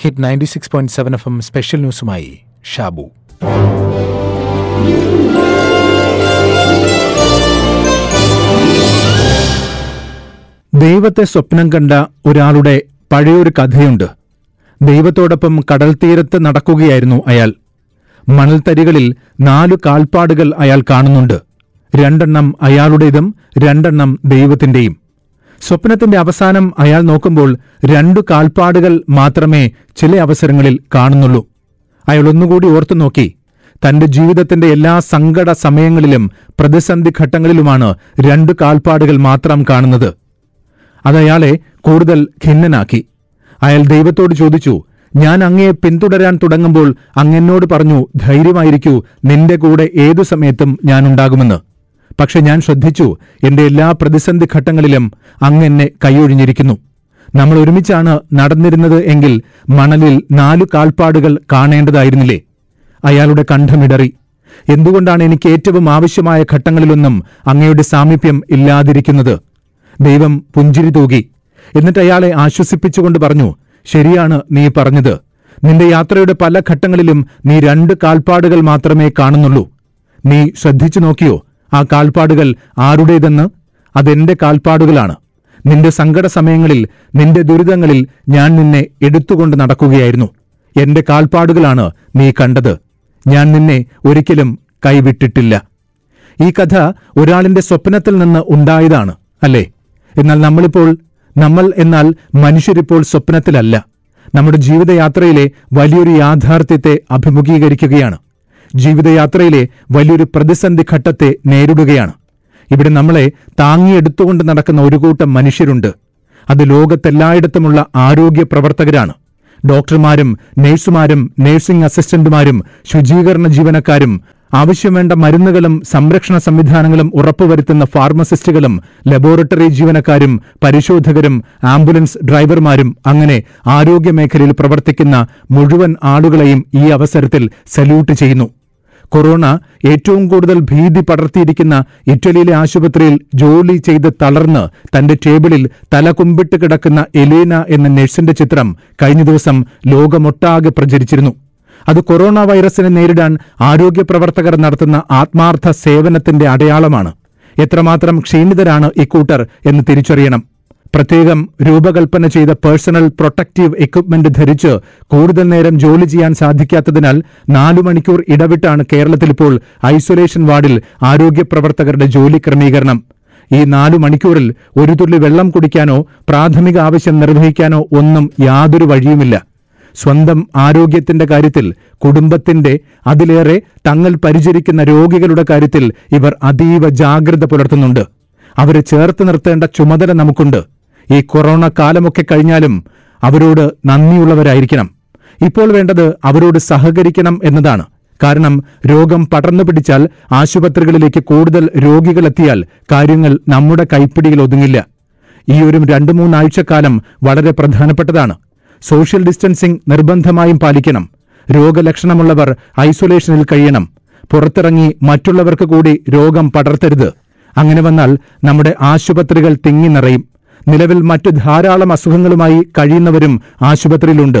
Hit ninety six point seven FM M special ന്യൂസുമായി ഷാബു. ദൈവത്തെ സ്വപ്നം കണ്ട ഒരാളുടെ പഴയൊരു കഥയുണ്ട്. ദൈവത്തോടൊപ്പം കടൽ തീരത്ത് നടക്കുകയായിരുന്നു അയാൾ. മണൽത്തരികളിൽ നാലു കാൽപ്പാടുകൾ അയാൾ കാണുന്നുണ്ട്. രണ്ടെണ്ണം അയാളുടേതും രണ്ടെണ്ണം ദൈവത്തിന്റെയും സ്വപ്നത്തിന്റെ അവസാനം അയാൾ നോക്കുമ്പോൾ രണ്ടു കാൽപ്പാടുകൾ മാത്രമേ ചില അവസരങ്ങളിൽ കാണുന്നുള്ളൂ. അയാൾ ഒന്നുകൂടി ഓർത്തു നോക്കി. തന്റെ ജീവിതത്തിന്റെ എല്ലാ സങ്കട സമയങ്ങളിലും പ്രതിസന്ധി ഘട്ടങ്ങളിലുമാണ് രണ്ടു കാൽപ്പാടുകൾ മാത്രം കാണുന്നത്. അതയാളെ കൂടുതൽ ഖിന്നനാക്കി. അയാൾ ദൈവത്തോട് ചോദിച്ചു ഞാൻ അങ്ങയെ പിന്തുടരാൻ തുടങ്ങുമ്പോൾ അങ്ങെന്നോട് പറഞ്ഞു ധൈര്യമായിരിക്കൂ നിന്റെ കൂടെ ഏതു സമയത്തും ഞാനുണ്ടാകുമെന്ന് പക്ഷെ ഞാൻ ശ്രദ്ധിച്ചു എന്റെ എല്ലാ പ്രതിസന്ധി ഘട്ടങ്ങളിലും അങ്ങെന്നെ കൈയൊഴിഞ്ഞിരിക്കുന്നു. നമ്മൾ ഒരുമിച്ചാണ് നടന്നിരുന്നത് എങ്കിൽ മണലിൽ നാലു കാൽപ്പാടുകൾ കാണേണ്ടതായിരുന്നില്ലേ? അയാളുടെ കണ്ഠമിടറി എന്തുകൊണ്ടാണ് എനിക്ക് ഏറ്റവും ആവശ്യമായ ഘട്ടങ്ങളിലൊന്നും അങ്ങയുടെ സാമീപ്യം ഇല്ലാതിരിക്കുന്നത്? ദൈവം പുഞ്ചിരി തൂകി. എന്നിട്ട് അയാളെ ആശ്വസിപ്പിച്ചുകൊണ്ട് പറഞ്ഞു ശരിയാണ് നീ പറഞ്ഞത്. നിന്റെ യാത്രയുടെ പല ഘട്ടങ്ങളിലും നീ രണ്ട് കാൽപ്പാടുകൾ മാത്രമേ കാണുന്നുള്ളൂ. നീ ശ്രദ്ധിച്ചു നോക്കിയോ? ആ കാൽപ്പാടുകൾ ആരുടേതെന്ന്? അതെന്റെ കാൽപ്പാടുകളാണ്. നിന്റെ സങ്കട സമയങ്ങളിൽ നിന്റെ ദുരിതങ്ങളിൽ ഞാൻ നിന്നെ എടുത്തുകൊണ്ട് നടക്കുകയായിരുന്നു. എന്റെ കാൽപ്പാടുകളാണ് നീ കണ്ടത്. ഞാൻ നിന്നെ ഒരിക്കലും കൈവിട്ടിട്ടില്ല. ഈ കഥ ഒരാളിന്റെ സ്വപ്നത്തിൽ നിന്ന് ഉണ്ടായതാണ് അല്ലേ? എന്നാൽ നമ്മളിപ്പോൾ നമ്മൾ എന്നാൽ മനുഷ്യരിപ്പോൾ സ്വപ്നത്തിലല്ല. നമ്മുടെ ജീവിതയാത്രയിലെ വലിയൊരു യാഥാർത്ഥ്യത്തെ അഭിമുഖീകരിക്കുകയാണ്. ജീവിതയാത്രയിലെ വലിയൊരു പ്രതിസന്ധി ഘട്ടത്തെ നേരിടുകയാണ്. ഇവിടെ നമ്മളെ താങ്ങിയെടുത്തുകൊണ്ട് നടക്കുന്ന ഒരു കൂട്ടം മനുഷ്യരുണ്ട്. അത് ലോകത്തെല്ലായിടത്തുമുള്ള ആരോഗ്യ പ്രവർത്തകരാണ്. ഡോക്ടർമാരും നഴ്സുമാരും നഴ്സിംഗ് അസിസ്റ്റന്റുമാരും ശുചീകരണ ജീവനക്കാരും ആവശ്യം വേണ്ട മരുന്നുകളും സംരക്ഷണ സംവിധാനങ്ങളും ഉറപ്പുവരുത്തുന്ന ഫാർമസിസ്റ്റുകളും ലബോറട്ടറി ജീവനക്കാരും പരിശോധകരും ആംബുലൻസ് ഡ്രൈവർമാരും അങ്ങനെ ആരോഗ്യമേഖലയിൽ പ്രവർത്തിക്കുന്ന മുഴുവൻ ആളുകളെയും ഈ അവസരത്തിൽ സല്യൂട്ട് ചെയ്യുന്നു. കൊറോണ ഏറ്റവും കൂടുതൽ ഭീതി പടർത്തിയിരിക്കുന്ന ഇറ്റലിയിലെ ആശുപത്രിയിൽ ജോലി ചെയ്ത് തളർന്ന് തന്റെ ടേബിളിൽ തല കുമ്പിട്ട് കിടക്കുന്ന എലേന എന്ന നഴ്സിന്റെ ചിത്രം കഴിഞ്ഞ ദിവസം ലോകമൊട്ടാകെ പ്രചരിച്ചിരുന്നു. അത് കൊറോണ വൈറസിനെ നേരിടാൻ ആരോഗ്യ പ്രവർത്തകർ നടത്തുന്ന ആത്മാർത്ഥ സേവനത്തിന്റെ അടയാളമാണ്. എത്രമാത്രം ക്ഷീണിതരാണ് ഇക്കൂട്ടർ എന്ന് തിരിച്ചറിയണം. പ്രത്യേകം രൂപകൽപ്പന ചെയ്ത പേഴ്സണൽ പ്രൊട്ടക്റ്റീവ് എക്വിപ്മെന്റ് ധരിച്ച് കൂടുതൽ നേരം ജോലി ചെയ്യാൻ സാധിക്കാത്തതിനാൽ നാലു മണിക്കൂർ ഇടവിട്ടാണ് കേരളത്തിൽ ഇപ്പോൾ ഐസൊലേഷൻ വാർഡിൽ ആരോഗ്യ പ്രവർത്തകരുടെ ജോലി ക്രമീകരണം. ഈ നാലു മണിക്കൂറിൽ ഒരു തുള്ളി വെള്ളം കുടിക്കാനോ പ്രാഥമിക ആവശ്യം നിർവഹിക്കാനോ ഒന്നും യാതൊരു വഴിയുമില്ല. സ്വന്തം ആരോഗ്യത്തിന്റെ കാര്യത്തിൽ കുടുംബത്തിന്റെ അതിലേറെ തങ്ങൾ പരിചരിക്കുന്ന രോഗികളുടെ കാര്യത്തിൽ ഇവർ അതീവ ജാഗ്രത പുലർത്തുന്നുണ്ട്. അവരെ ചേർത്ത് നിർത്തേണ്ട ചുമതല നമുക്കുണ്ട്. ഈ കൊറോണ കാലമൊക്കെ കഴിഞ്ഞാലും അവരോട് നന്ദിയുള്ളവരായിരിക്കണം. ഇപ്പോൾ വേണ്ടത് അവരോട് സഹകരിക്കണം എന്നതാണ്. കാരണം രോഗം പടർന്നു പിടിച്ചാൽ ആശുപത്രികളിലേക്ക് കൂടുതൽ രോഗികളെത്തിയാൽ കാര്യങ്ങൾ നമ്മുടെ കൈപ്പിടിയിൽ ഒതുങ്ങില്ല. ഈ ഒരു രണ്ടു മൂന്നാഴ്ചക്കാലം വളരെ പ്രധാനപ്പെട്ടതാണ്. സോഷ്യൽ ഡിസ്റ്റൻസിംഗ് നിർബന്ധമായും പാലിക്കണം. രോഗലക്ഷണമുള്ളവർ ഐസൊലേഷനിൽ കഴിയണം. പുറത്തിറങ്ങി മറ്റുള്ളവർക്ക് കൂടി രോഗം പടർത്തരുത്. അങ്ങനെ വന്നാൽ നമ്മുടെ ആശുപത്രികൾ തിങ്ങി നിറയും. നിലവിൽ മറ്റു ധാരാളം അസുഖങ്ങളുമായി കഴിയുന്നവരും ആശുപത്രിയിലുണ്ട്.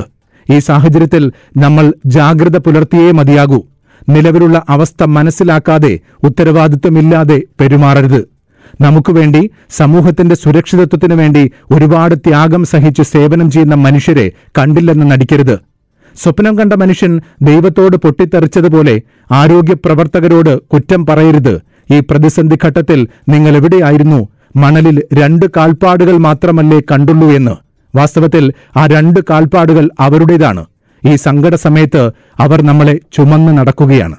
ഈ സാഹചര്യത്തിൽ നമ്മൾ ജാഗ്രത പുലർത്തിയേ മതിയാകൂ. നിലവിലുള്ള അവസ്ഥ മനസ്സിലാക്കാതെ ഉത്തരവാദിത്വമില്ലാതെ പെരുമാറരുത്. നമുക്ക് വേണ്ടി സമൂഹത്തിന്റെ സുരക്ഷിതത്വത്തിനു വേണ്ടി ഒരുപാട് ത്യാഗം സഹിച്ച് സേവനം ചെയ്യുന്ന മനുഷ്യരെ കണ്ടില്ലെന്ന് നടിക്കരുത്. സ്വപ്നം കണ്ട മനുഷ്യൻ ദൈവത്തോട് പൊട്ടിത്തെറിച്ചതുപോലെ ആരോഗ്യ പ്രവർത്തകരോട് കുറ്റം പറയരുത്. ഈ പ്രതിസന്ധി ഘട്ടത്തിൽ നിങ്ങൾ എവിടെയായിരുന്നു? മണലിൽ രണ്ട് കാൽപ്പാടുകൾ മാത്രമല്ലേ കണ്ടുള്ളൂ എന്ന് വാസ്തവത്തിൽ ആ രണ്ട് കാൽപ്പാടുകൾ അവരുടേതാണ്. ഈ സങ്കട സമയത്ത് അവർ നമ്മളെ ചുമന്ന് നടക്കുകയാണ്.